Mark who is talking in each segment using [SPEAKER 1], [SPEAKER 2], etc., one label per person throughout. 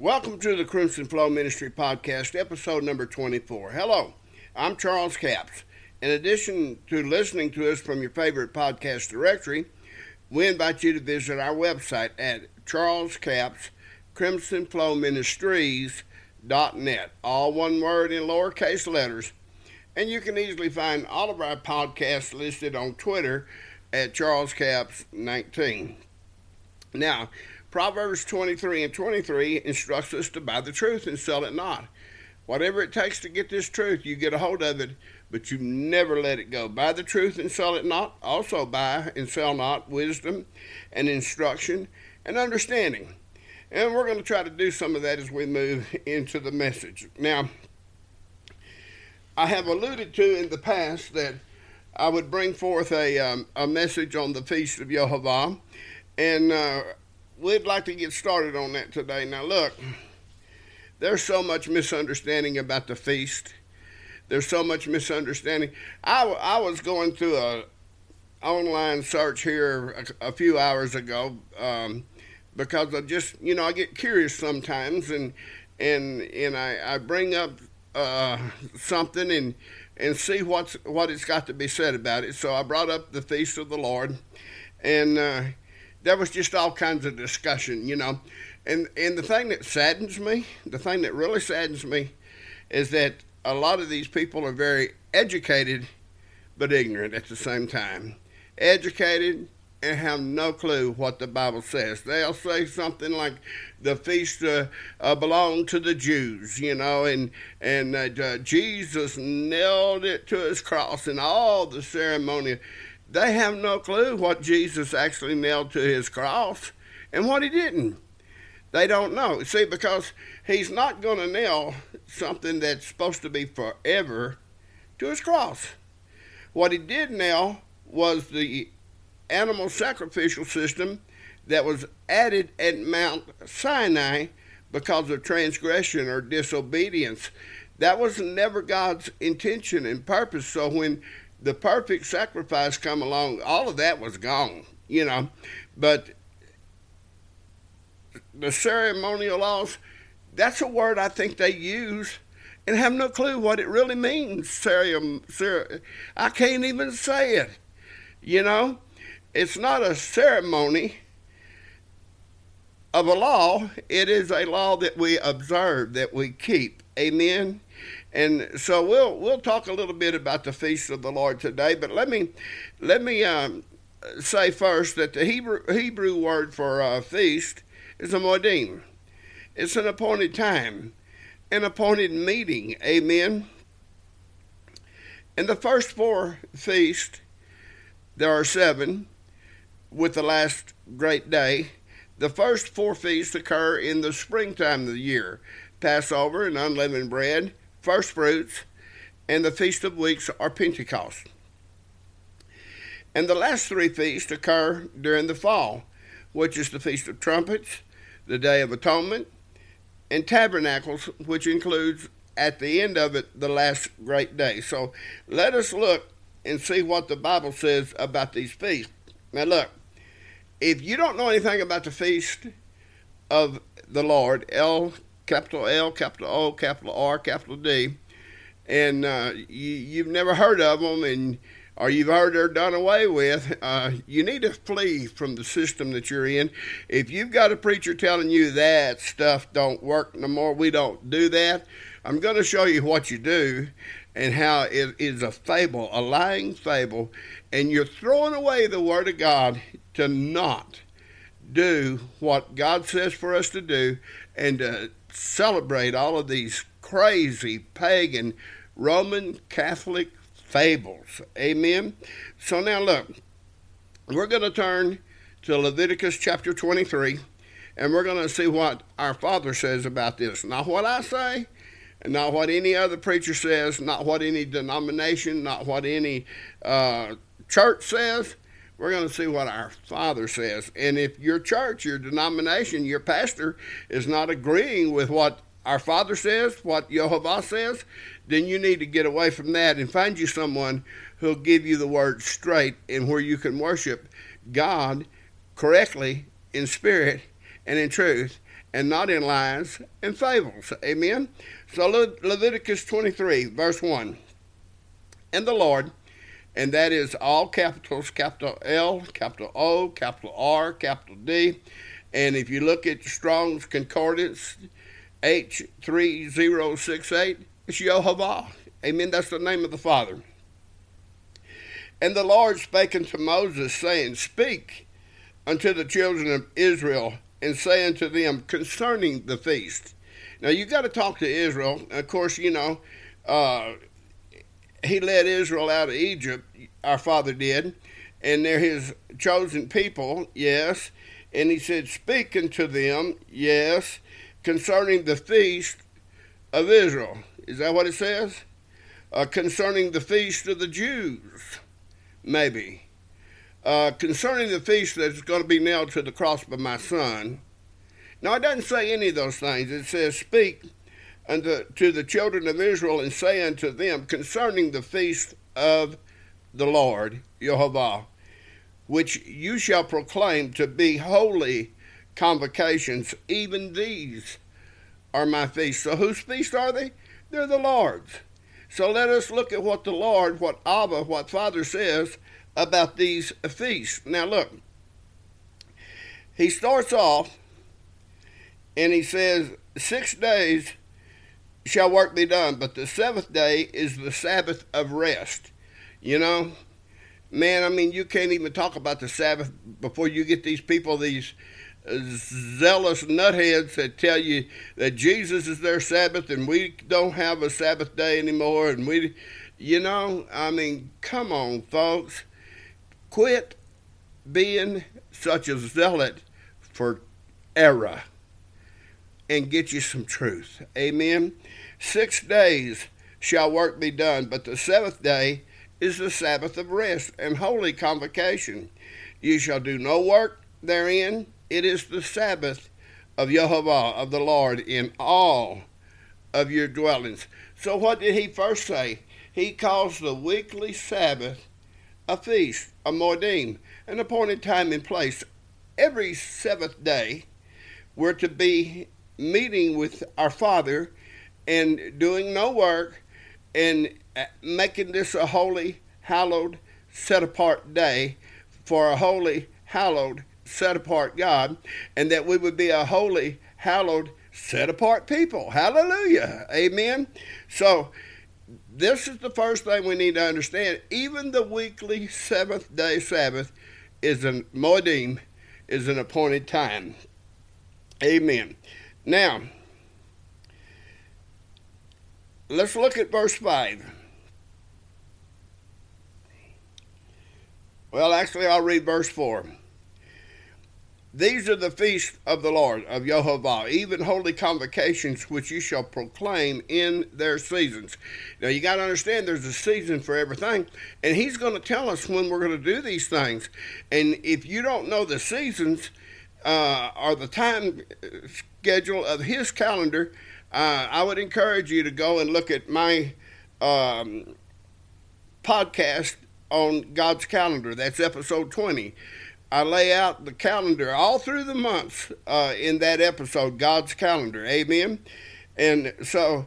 [SPEAKER 1] Welcome to the Crimson Flow Ministry Podcast, episode number 24. Hello, I'm Charles Capps. In addition to listening to us from your favorite podcast directory, we invite you to visit our website at Charles Crimson Flow Ministries.net, all one word in lowercase letters. And you can easily find all of our podcasts listed on Twitter at Charles Capps 19. Now, Proverbs 23 and 23 instructs us to buy the truth and sell it not. Whatever it takes to get this truth, you get a hold of it, but you never let it go. Buy the truth and sell it not. Also, buy and sell not wisdom and instruction and understanding. And we're going to try to do some of that as we move into the message. Now, I have alluded to in the past that I would bring forth a, um, a message on the Feast of Yehovah. And uh, we'd like to get started on that today. Now, look, there's so much misunderstanding about the feast. There's so much misunderstanding. I, I was going through a online search here a, a few hours ago um, because I just, you know, I get curious sometimes, and and and I, I bring up uh, something and and see what's what it's got to be said about it. So I brought up the feast of the Lord, and uh, there was just all kinds of discussion, you know. And and the thing that saddens me, the thing that really saddens me, is that a lot of these people are very educated, but ignorant at the same time. Educated and have no clue what the Bible says. They'll say something like the feast uh, uh, belonged to the Jews, you know, and and uh, Jesus nailed it to his cross and all the ceremony they have no clue what Jesus actually nailed to his cross and what he didn't. They don't know. See, because he's not going to nail something that's supposed to be forever to his cross. What he did nail was the animal sacrificial system that was added at Mount Sinai because of transgression or disobedience. That was never God's intention and purpose. So when the perfect sacrifice come along, all of that was gone, you know. But the ceremonial laws, that's a word I think they use and have no clue what it really means. Ceremony, I can't even say it, you know. It's not a ceremony of a law, it is a law that we observe, that we keep. Amen. And so we'll we'll talk a little bit about the feast of the Lord today. But let me let me um, say first that the Hebrew Hebrew word for uh, feast is a moedim. It's an appointed time, an appointed meeting. Amen. In the first four feasts, there are seven, with the last great day. The first four feasts occur in the springtime of the year Passover and unleavened bread, first fruits, and the Feast of Weeks or Pentecost. And the last three feasts occur during the fall, which is the Feast of Trumpets, the Day of Atonement, and Tabernacles, which includes at the end of it the last great day. So let us look and see what the Bible says about these feasts. Now, look, if you don't know anything about the feast of the Lord, El capital L, capital O, capital R, capital D, and uh, you, have never heard of them, and or you've heard they're done away with, uh, you need to flee from the system that you're in. If you've got a preacher telling you that stuff don't work no more, we don't do that. I'm going to show you what you do and how it is a fable, a lying fable, and you're throwing away the Word of God to not do what God says for us to do and to celebrate all of these crazy pagan Roman Catholic fables. Amen. So now look, we're going to turn to Leviticus chapter 23 and we're going to see what our Father says about this. Not what I say, not what any other preacher says, not what any denomination, not what any uh, church says, we're going to see what our Father says. And if your church, your denomination, your pastor is not agreeing with what our Father says, what Jehovah says, then you need to get away from that and find you someone who'll give you the word straight and where you can worship God correctly in spirit and in truth and not in lies and fables. Amen. So Le- Leviticus 23, verse 1. And the Lord, and that is all capitals, capital L, capital O, capital R, capital D. And if you look at Strong's Concordance, H3068, it's Jehovah. Amen. That's the name of the Father. And the Lord spake unto Moses, saying, Speak unto the children of Israel, and say unto them concerning the feast. Now you've got to talk to Israel. Of course, you know, uh, he led Israel out of Egypt. Our father did, and they're his chosen people. Yes, and he said, "Speak unto them, yes, concerning the feast of Israel." Is that what it says? Uh, concerning the feast of the Jews maybe. Uh, concerning the feast that's going to be nailed to the cross by my son. Now, it doesn't say any of those things. It says, Speak unto to the children of Israel and say unto them concerning the feast of the Lord, Jehovah, which you shall proclaim to be holy convocations. Even these are my feasts. So, whose feasts are they? They're the Lord's. So let us look at what the Lord, what Abba, what Father says about these feasts. Now, look, he starts off and he says, Six days shall work be done, but the seventh day is the Sabbath of rest. You know, man, I mean, you can't even talk about the Sabbath before you get these people, these zealous nutheads that tell you that Jesus is their Sabbath and we don't have a Sabbath day anymore. And we, you know, I mean, come on, folks. Quit being such a zealot for error and get you some truth. Amen. Six days shall work be done, but the seventh day is the Sabbath of rest and holy convocation. You shall do no work therein it is the Sabbath of Jehovah, of the Lord, in all of your dwellings. So, what did he first say? He calls the weekly Sabbath a feast, a moedim, an appointed time and place. Every seventh day, we're to be meeting with our Father and doing no work and uh, making this a holy, hallowed, set apart day for a holy, hallowed, set apart God, and that we would be a holy, hallowed, set apart people. Hallelujah. Amen. So, this is the first thing we need to understand. Even the weekly seventh day Sabbath is an moedim, is an appointed time. Amen. Now, let's look at verse 5. Well, actually, I'll read verse 4. These are the feasts of the Lord, of Jehovah, even holy convocations which you shall proclaim in their seasons. Now you got to understand there's a season for everything, and He's going to tell us when we're going to do these things. And if you don't know the seasons uh, or the time schedule of His calendar, uh, I would encourage you to go and look at my um, podcast on God's calendar. That's episode 20. I lay out the calendar all through the months uh, in that episode, God's calendar. Amen. And so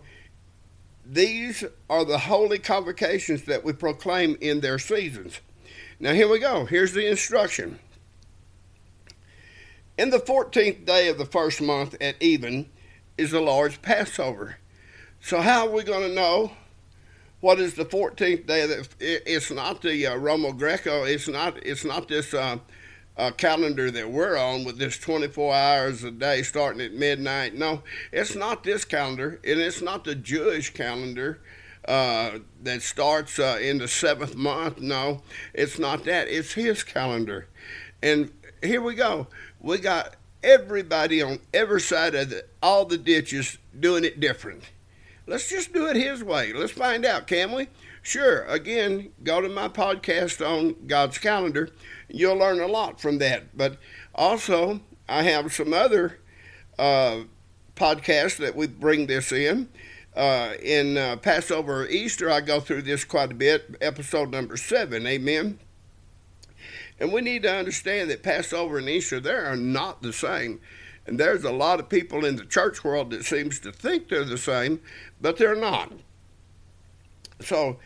[SPEAKER 1] these are the holy convocations that we proclaim in their seasons. Now, here we go. Here's the instruction. In the 14th day of the first month at even is the Lord's Passover. So, how are we going to know what is the 14th day? It's not the uh, Romo Greco. It's not. It's not this. Uh, uh, calendar that we're on with this 24 hours a day starting at midnight. No, it's not this calendar, and it's not the Jewish calendar uh, that starts uh, in the seventh month. No, it's not that. It's his calendar. And here we go. We got everybody on every side of the, all the ditches doing it different. Let's just do it his way. Let's find out, can we? Sure. Again, go to my podcast on God's calendar you'll learn a lot from that. But also, I have some other uh, podcasts that we bring this in. Uh, in uh, Passover Easter, I go through this quite a bit, episode number seven. Amen. And we need to understand that Passover and Easter, they are not the same. And there's a lot of people in the church world that seems to think they're the same, but they're not. So,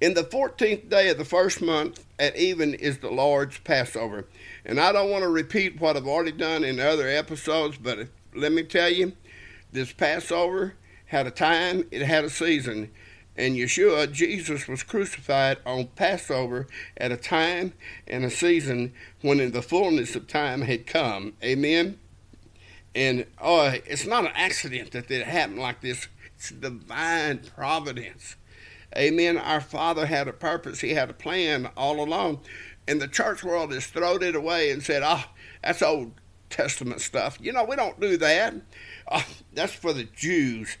[SPEAKER 1] in the 14th day of the first month at even is the Lord's Passover. And I don't want to repeat what I've already done in other episodes, but let me tell you, this Passover had a time, it had a season. And Yeshua, Jesus, was crucified on Passover at a time and a season when the fullness of time had come. Amen. And oh, it's not an accident that it happened like this. It's divine providence. Amen. Our Father had a purpose. He had a plan all along. And the church world has thrown it away and said, oh, that's Old Testament stuff. You know, we don't do that. Oh, that's for the Jews.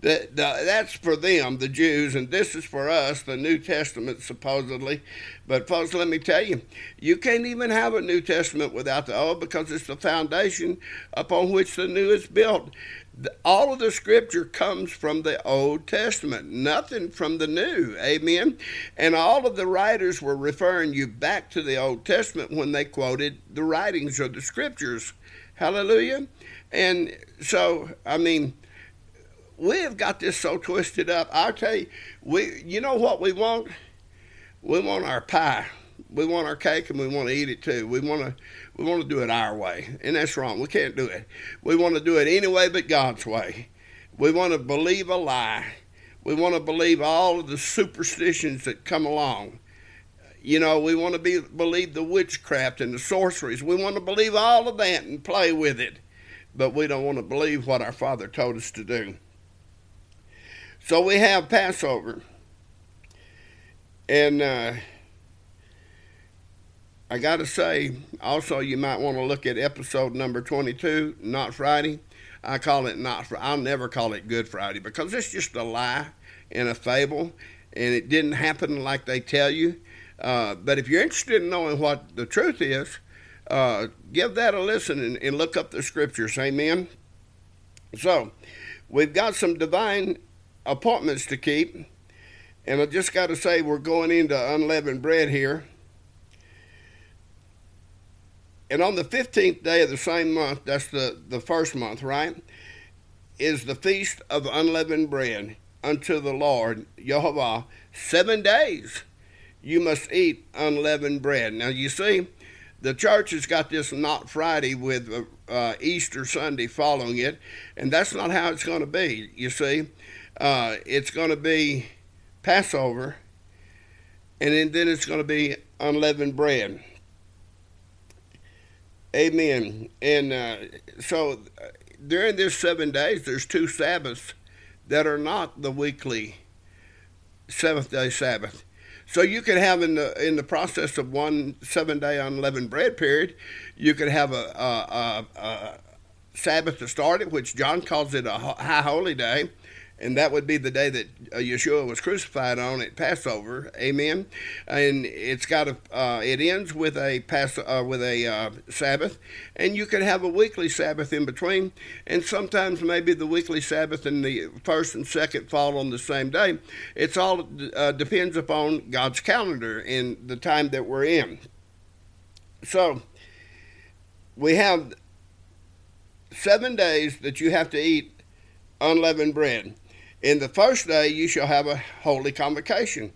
[SPEAKER 1] The, the, that's for them, the Jews, and this is for us, the New Testament, supposedly. But, folks, let me tell you, you can't even have a New Testament without the Old because it's the foundation upon which the New is built. All of the scripture comes from the Old Testament, nothing from the New. Amen. And all of the writers were referring you back to the Old Testament when they quoted the writings of the scriptures. Hallelujah. And so, I mean, we have got this so twisted up. I'll tell you, we you know what we want? We want our pie. We want our cake and we want to eat it too. We want to we want to do it our way. And that's wrong. We can't do it. We want to do it any way but God's way. We want to believe a lie. We want to believe all of the superstitions that come along. You know, we want to be believe the witchcraft and the sorceries. We want to believe all of that and play with it. But we don't want to believe what our Father told us to do. So we have Passover. And uh, I got to say, also, you might want to look at episode number 22, Not Friday. I call it not, Friday. I'll never call it Good Friday because it's just a lie and a fable, and it didn't happen like they tell you. Uh, but if you're interested in knowing what the truth is, uh, give that a listen and, and look up the scriptures. Amen. So, we've got some divine appointments to keep. And I just got to say, we're going into unleavened bread here. And on the 15th day of the same month, that's the, the first month, right? Is the feast of unleavened bread unto the Lord, Jehovah. Seven days you must eat unleavened bread. Now, you see, the church has got this not Friday with uh, Easter Sunday following it, and that's not how it's going to be, you see. Uh, it's going to be Passover, and then it's going to be unleavened bread. Amen. And uh, so during this seven days, there's two Sabbaths that are not the weekly seventh day Sabbath. So you could have in the in the process of one seven day unleavened bread period, you could have a, a, a, a Sabbath to start it, which John calls it a high holy day, and that would be the day that uh, Yeshua was crucified on at Passover. Amen. And it's got a uh, it ends with a pass uh, with a uh, Sabbath, and you could have a weekly Sabbath in between, and sometimes maybe the weekly Sabbath and the first and second fall on the same day. It's all uh, depends upon God's calendar and the time that we're in. So we have seven days that you have to eat unleavened bread. In the first day you shall have a holy convocation.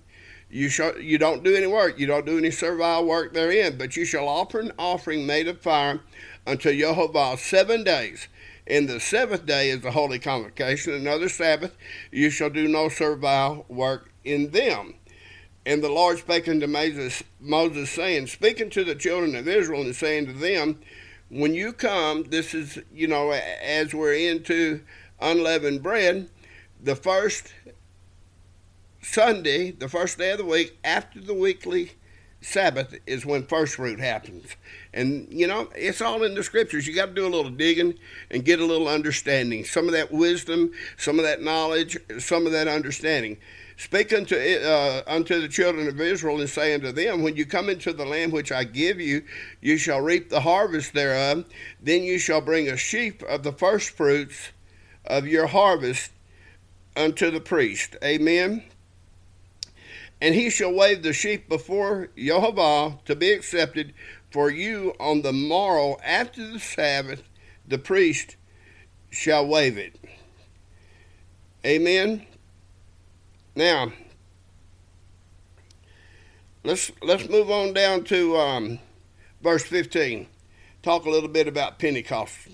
[SPEAKER 1] You shall you don't do any work, you don't do any servile work therein, but you shall offer an offering made of fire unto Jehovah seven days. In the seventh day is the holy convocation, another Sabbath, you shall do no servile work in them. And the Lord spake unto Moses, Moses, saying, Speaking to the children of Israel and saying to them, When you come, this is, you know, as we're into unleavened bread, the first Sunday, the first day of the week, after the weekly Sabbath, is when first fruit happens. And, you know, it's all in the scriptures. You got to do a little digging and get a little understanding. Some of that wisdom, some of that knowledge, some of that understanding. Speak unto, uh, unto the children of Israel and say unto them, When you come into the land which I give you, you shall reap the harvest thereof. Then you shall bring a sheaf of the first fruits of your harvest unto the priest. Amen. And he shall wave the sheep before Jehovah to be accepted for you on the morrow after the Sabbath the priest shall wave it. Amen. Now, let's let's move on down to um, verse 15. Talk a little bit about Pentecost.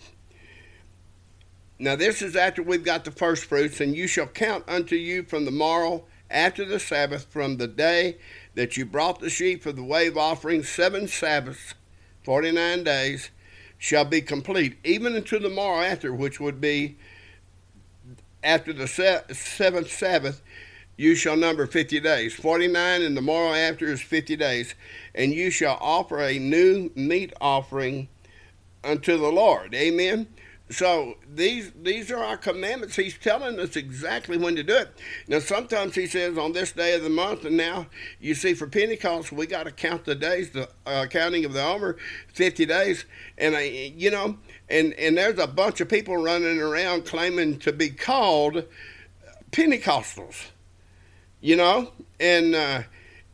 [SPEAKER 1] Now, this is after we've got the first fruits, and you shall count unto you from the morrow after the Sabbath, from the day that you brought the sheep of the wave offering, seven Sabbaths, forty nine days, shall be complete, even unto the morrow after, which would be after the seventh Sabbath, you shall number fifty days. Forty nine, and the morrow after is fifty days, and you shall offer a new meat offering unto the Lord. Amen. So these these are our commandments. He's telling us exactly when to do it. Now sometimes he says on this day of the month, and now you see for Pentecost we got to count the days, the uh, counting of the Omer, fifty days, and uh, you know, and and there's a bunch of people running around claiming to be called Pentecostals, you know, and. Uh,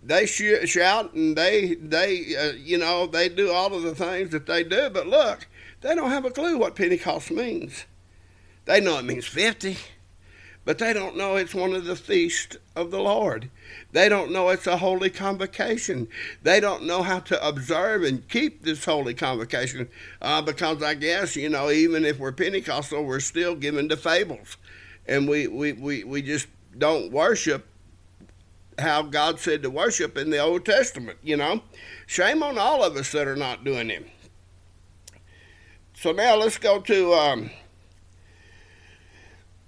[SPEAKER 1] they shout and they they uh, you know they do all of the things that they do but look they don't have a clue what Pentecost means. They know it means 50, but they don't know it's one of the feasts of the Lord. They don't know it's a holy convocation. They don't know how to observe and keep this holy convocation uh, because I guess, you know, even if we're Pentecostal, we're still given to fables. And we, we, we, we just don't worship how God said to worship in the Old Testament, you know. Shame on all of us that are not doing it. So now let's go to um,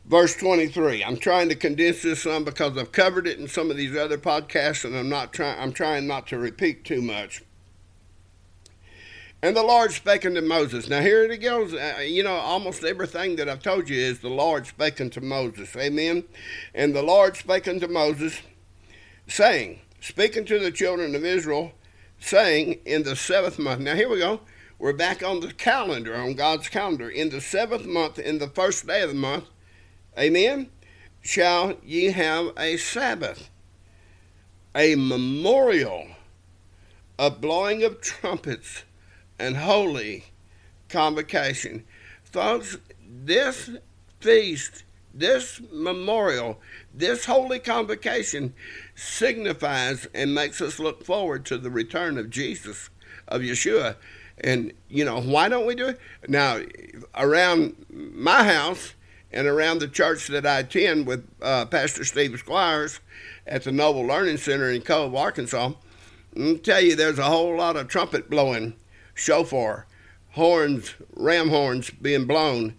[SPEAKER 1] verse 23. I'm trying to condense this some because I've covered it in some of these other podcasts, and I'm not trying. I'm trying not to repeat too much. And the Lord spake unto Moses. Now here it goes. Uh, you know, almost everything that I've told you is the Lord spake unto Moses. Amen. And the Lord spake unto Moses, saying, speaking to the children of Israel, saying, in the seventh month. Now here we go. We're back on the calendar, on God's calendar. In the seventh month, in the first day of the month, amen, shall ye have a Sabbath, a memorial, a blowing of trumpets, and holy convocation. Folks, this feast, this memorial, this holy convocation signifies and makes us look forward to the return of Jesus, of Yeshua. And, you know, why don't we do it? Now, around my house and around the church that I attend with uh, Pastor Steve Squires at the Noble Learning Center in Cove, Arkansas, I'll tell you there's a whole lot of trumpet blowing, shofar, horns, ram horns being blown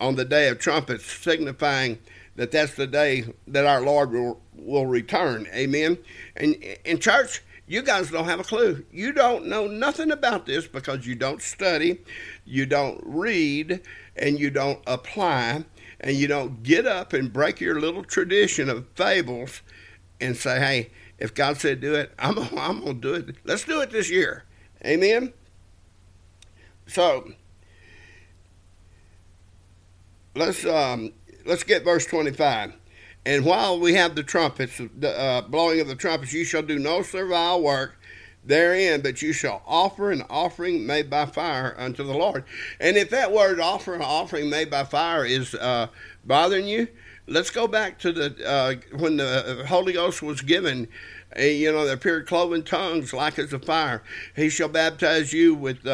[SPEAKER 1] on the day of trumpets, signifying that that's the day that our Lord will, will return. Amen. And in church, you guys don't have a clue. You don't know nothing about this because you don't study, you don't read, and you don't apply, and you don't get up and break your little tradition of fables and say, hey, if God said do it, I'm, I'm going to do it. Let's do it this year. Amen? So, let's um, let's get verse 25. And while we have the trumpets, the uh, blowing of the trumpets, you shall do no servile work therein, but you shall offer an offering made by fire unto the Lord. And if that word offer an offering made by fire is uh, bothering you, let's go back to the uh, when the Holy Ghost was given. Uh, you know, there appeared cloven tongues like as a fire. He shall baptize you with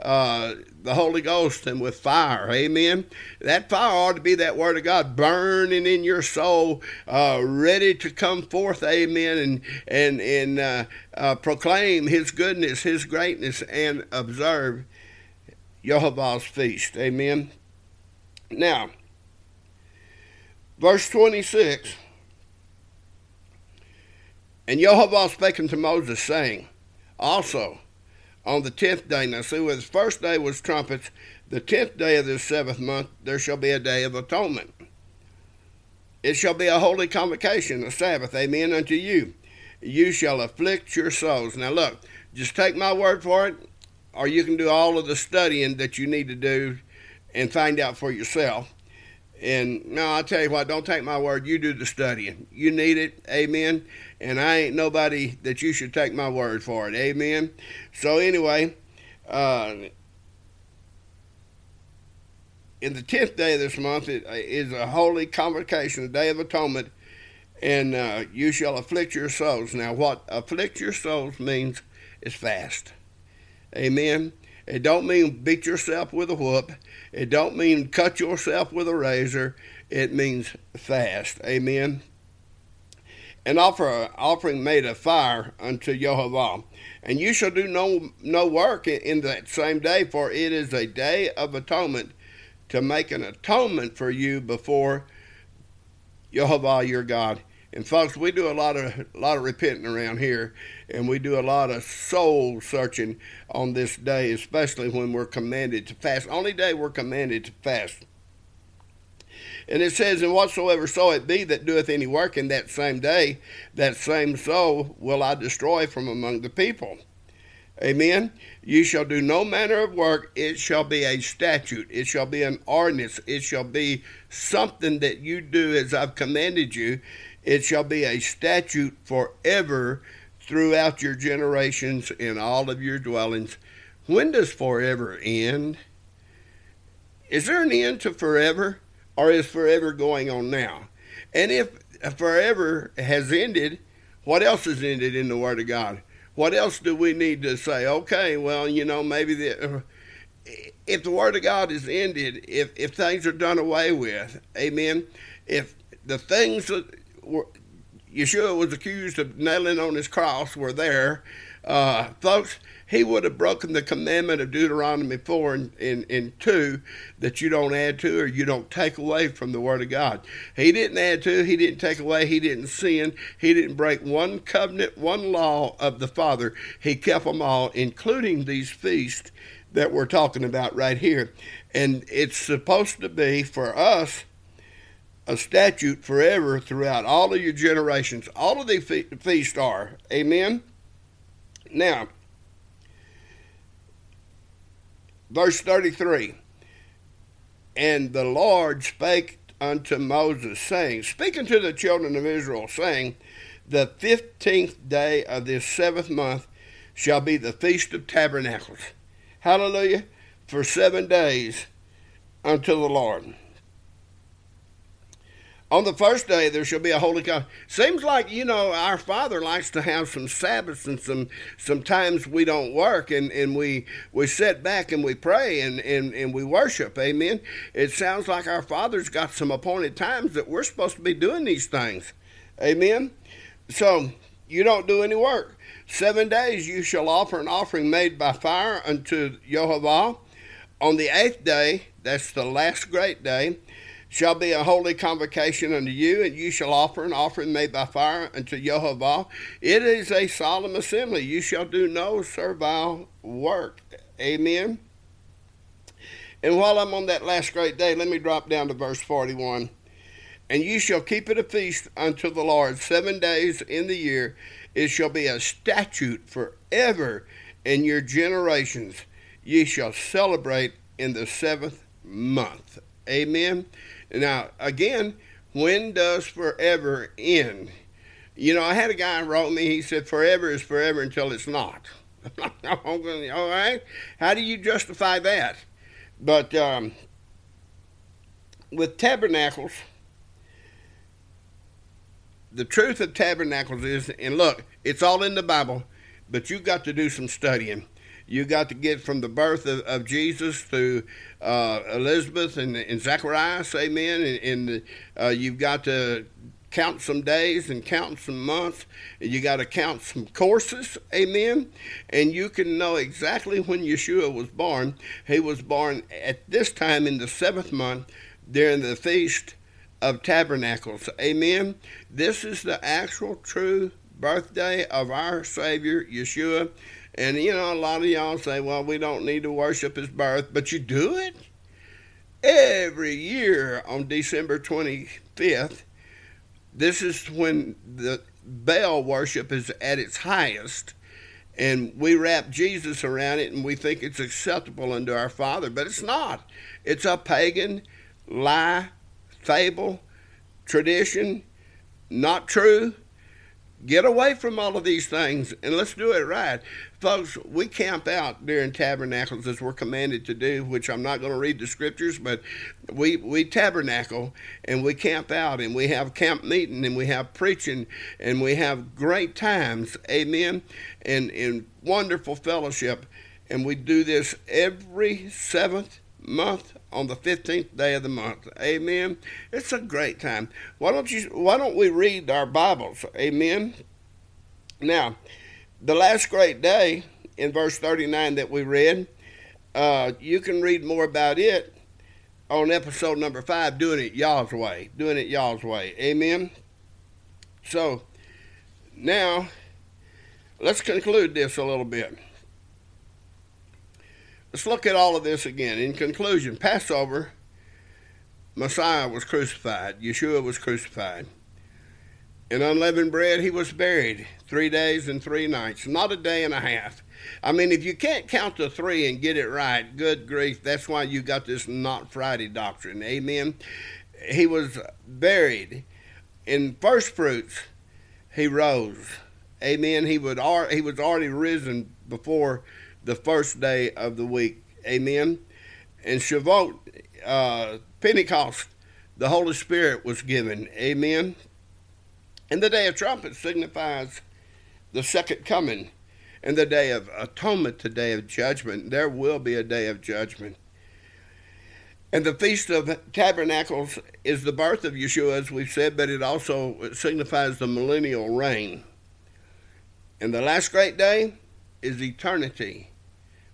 [SPEAKER 1] uh, the Holy Ghost and with fire. Amen. That fire ought to be that Word of God burning in your soul, uh, ready to come forth. Amen. And and and uh, uh proclaim His goodness, His greatness, and observe Jehovah's feast. Amen. Now, verse twenty six. And Jehovah spake unto Moses, saying, Also on the tenth day. Now, see, the first day was trumpets. The tenth day of this seventh month, there shall be a day of atonement. It shall be a holy convocation, a Sabbath, amen, unto you. You shall afflict your souls. Now, look, just take my word for it, or you can do all of the studying that you need to do and find out for yourself. And no, I'll tell you what, don't take my word. You do the studying. You need it. Amen. And I ain't nobody that you should take my word for it. Amen. So, anyway, uh, in the tenth day of this month it is a holy convocation, a day of atonement, and uh, you shall afflict your souls. Now, what afflict your souls means is fast. Amen. It don't mean beat yourself with a whoop. It don't mean cut yourself with a razor. It means fast. Amen. And offer an offering made of fire unto Jehovah. And you shall do no no work in, in that same day, for it is a day of atonement to make an atonement for you before Jehovah your God. And folks, we do a lot of a lot of repenting around here, and we do a lot of soul searching on this day, especially when we're commanded to fast. Only day we're commanded to fast. And it says, And whatsoever soul it be that doeth any work in that same day, that same soul will I destroy from among the people. Amen. You shall do no manner of work. It shall be a statute. It shall be an ordinance. It shall be something that you do as I've commanded you. It shall be a statute forever throughout your generations in all of your dwellings. When does forever end? Is there an end to forever, or is forever going on now? And if forever has ended, what else has ended in the Word of God? What else do we need to say? Okay, well, you know, maybe the, if the Word of God is ended, if, if things are done away with, amen, if the things that Yeshua was accused of nailing on his cross were there, uh, folks, he would have broken the commandment of Deuteronomy 4 and, and, and 2 that you don't add to or you don't take away from the Word of God. He didn't add to, he didn't take away, he didn't sin, he didn't break one covenant, one law of the Father. He kept them all, including these feasts that we're talking about right here. And it's supposed to be for us a statute forever throughout all of your generations. All of the feasts are. Amen. Now, verse 33 And the Lord spake unto Moses, saying, Speaking to the children of Israel, saying, The fifteenth day of this seventh month shall be the Feast of Tabernacles. Hallelujah. For seven days unto the Lord. On the first day there shall be a holy con. Seems like you know our Father likes to have some Sabbaths and some sometimes we don't work and, and we we sit back and we pray and, and, and we worship. Amen. It sounds like our Father's got some appointed times that we're supposed to be doing these things. Amen. So you don't do any work. Seven days you shall offer an offering made by fire unto Jehovah. On the eighth day, that's the last great day, shall be a holy convocation unto you, and you shall offer an offering made by fire unto Jehovah. It is a solemn assembly. You shall do no servile work. Amen. And while I'm on that last great day, let me drop down to verse 41. And you shall keep it a feast unto the Lord seven days in the year. It shall be a statute forever in your generations. Ye shall celebrate in the seventh month. Amen. Now, again, when does forever end? You know, I had a guy wrote me, he said, forever is forever until it's not. All right? How do you justify that? But um, with tabernacles, the truth of tabernacles is, and look, it's all in the Bible, but you've got to do some studying you got to get from the birth of, of Jesus to uh, Elizabeth and, and Zacharias, amen. And, and uh, you've got to count some days and count some months. And you got to count some courses, amen. And you can know exactly when Yeshua was born. He was born at this time in the seventh month during the feast of tabernacles, amen. This is the actual true birthday of our Savior, Yeshua. And you know, a lot of y'all say, well, we don't need to worship his birth, but you do it every year on December 25th. This is when the Baal worship is at its highest. And we wrap Jesus around it and we think it's acceptable unto our Father, but it's not. It's a pagan lie, fable, tradition, not true Get away from all of these things and let's do it right. Folks, we camp out during tabernacles as we're commanded to do, which I'm not going to read the scriptures, but we, we tabernacle and we camp out and we have camp meeting and we have preaching and we have great times, amen, and, and wonderful fellowship. And we do this every seventh month on the 15th day of the month. Amen. It's a great time. Why don't you why don't we read our Bibles? Amen. Now, the last great day in verse 39 that we read, uh, you can read more about it on episode number five, doing it y'all's way. Doing it y'all's way. Amen. So now let's conclude this a little bit. Let's look at all of this again. In conclusion, Passover, Messiah was crucified. Yeshua was crucified. In unleavened bread, he was buried three days and three nights, not a day and a half. I mean, if you can't count to three and get it right, good grief, that's why you got this not Friday doctrine. Amen. He was buried. In first fruits, he rose. Amen. He would he was already risen before the first day of the week. Amen. And Shavuot, uh, Pentecost, the Holy Spirit was given. Amen. And the day of trumpets signifies the second coming. And the day of atonement, the day of judgment. There will be a day of judgment. And the Feast of Tabernacles is the birth of Yeshua, as we've said, but it also signifies the millennial reign. And the last great day is eternity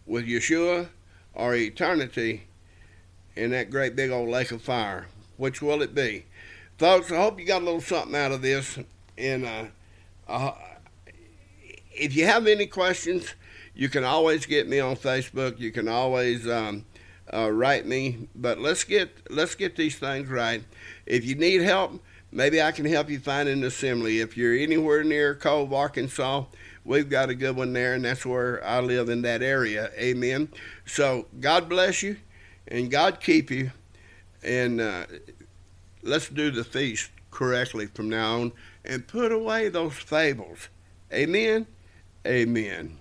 [SPEAKER 1] with Yeshua or eternity in that great big old lake of fire. Which will it be? Folks, I hope you got a little something out of this. And uh, uh, if you have any questions, you can always get me on Facebook. You can always um, uh, write me. But let's get let's get these things right. If you need help, maybe I can help you find an assembly. If you're anywhere near Cove, Arkansas, we've got a good one there, and that's where I live in that area. Amen. So God bless you, and God keep you, and uh, let's do the feast correctly from now on, and put away those fables. Amen. Amen.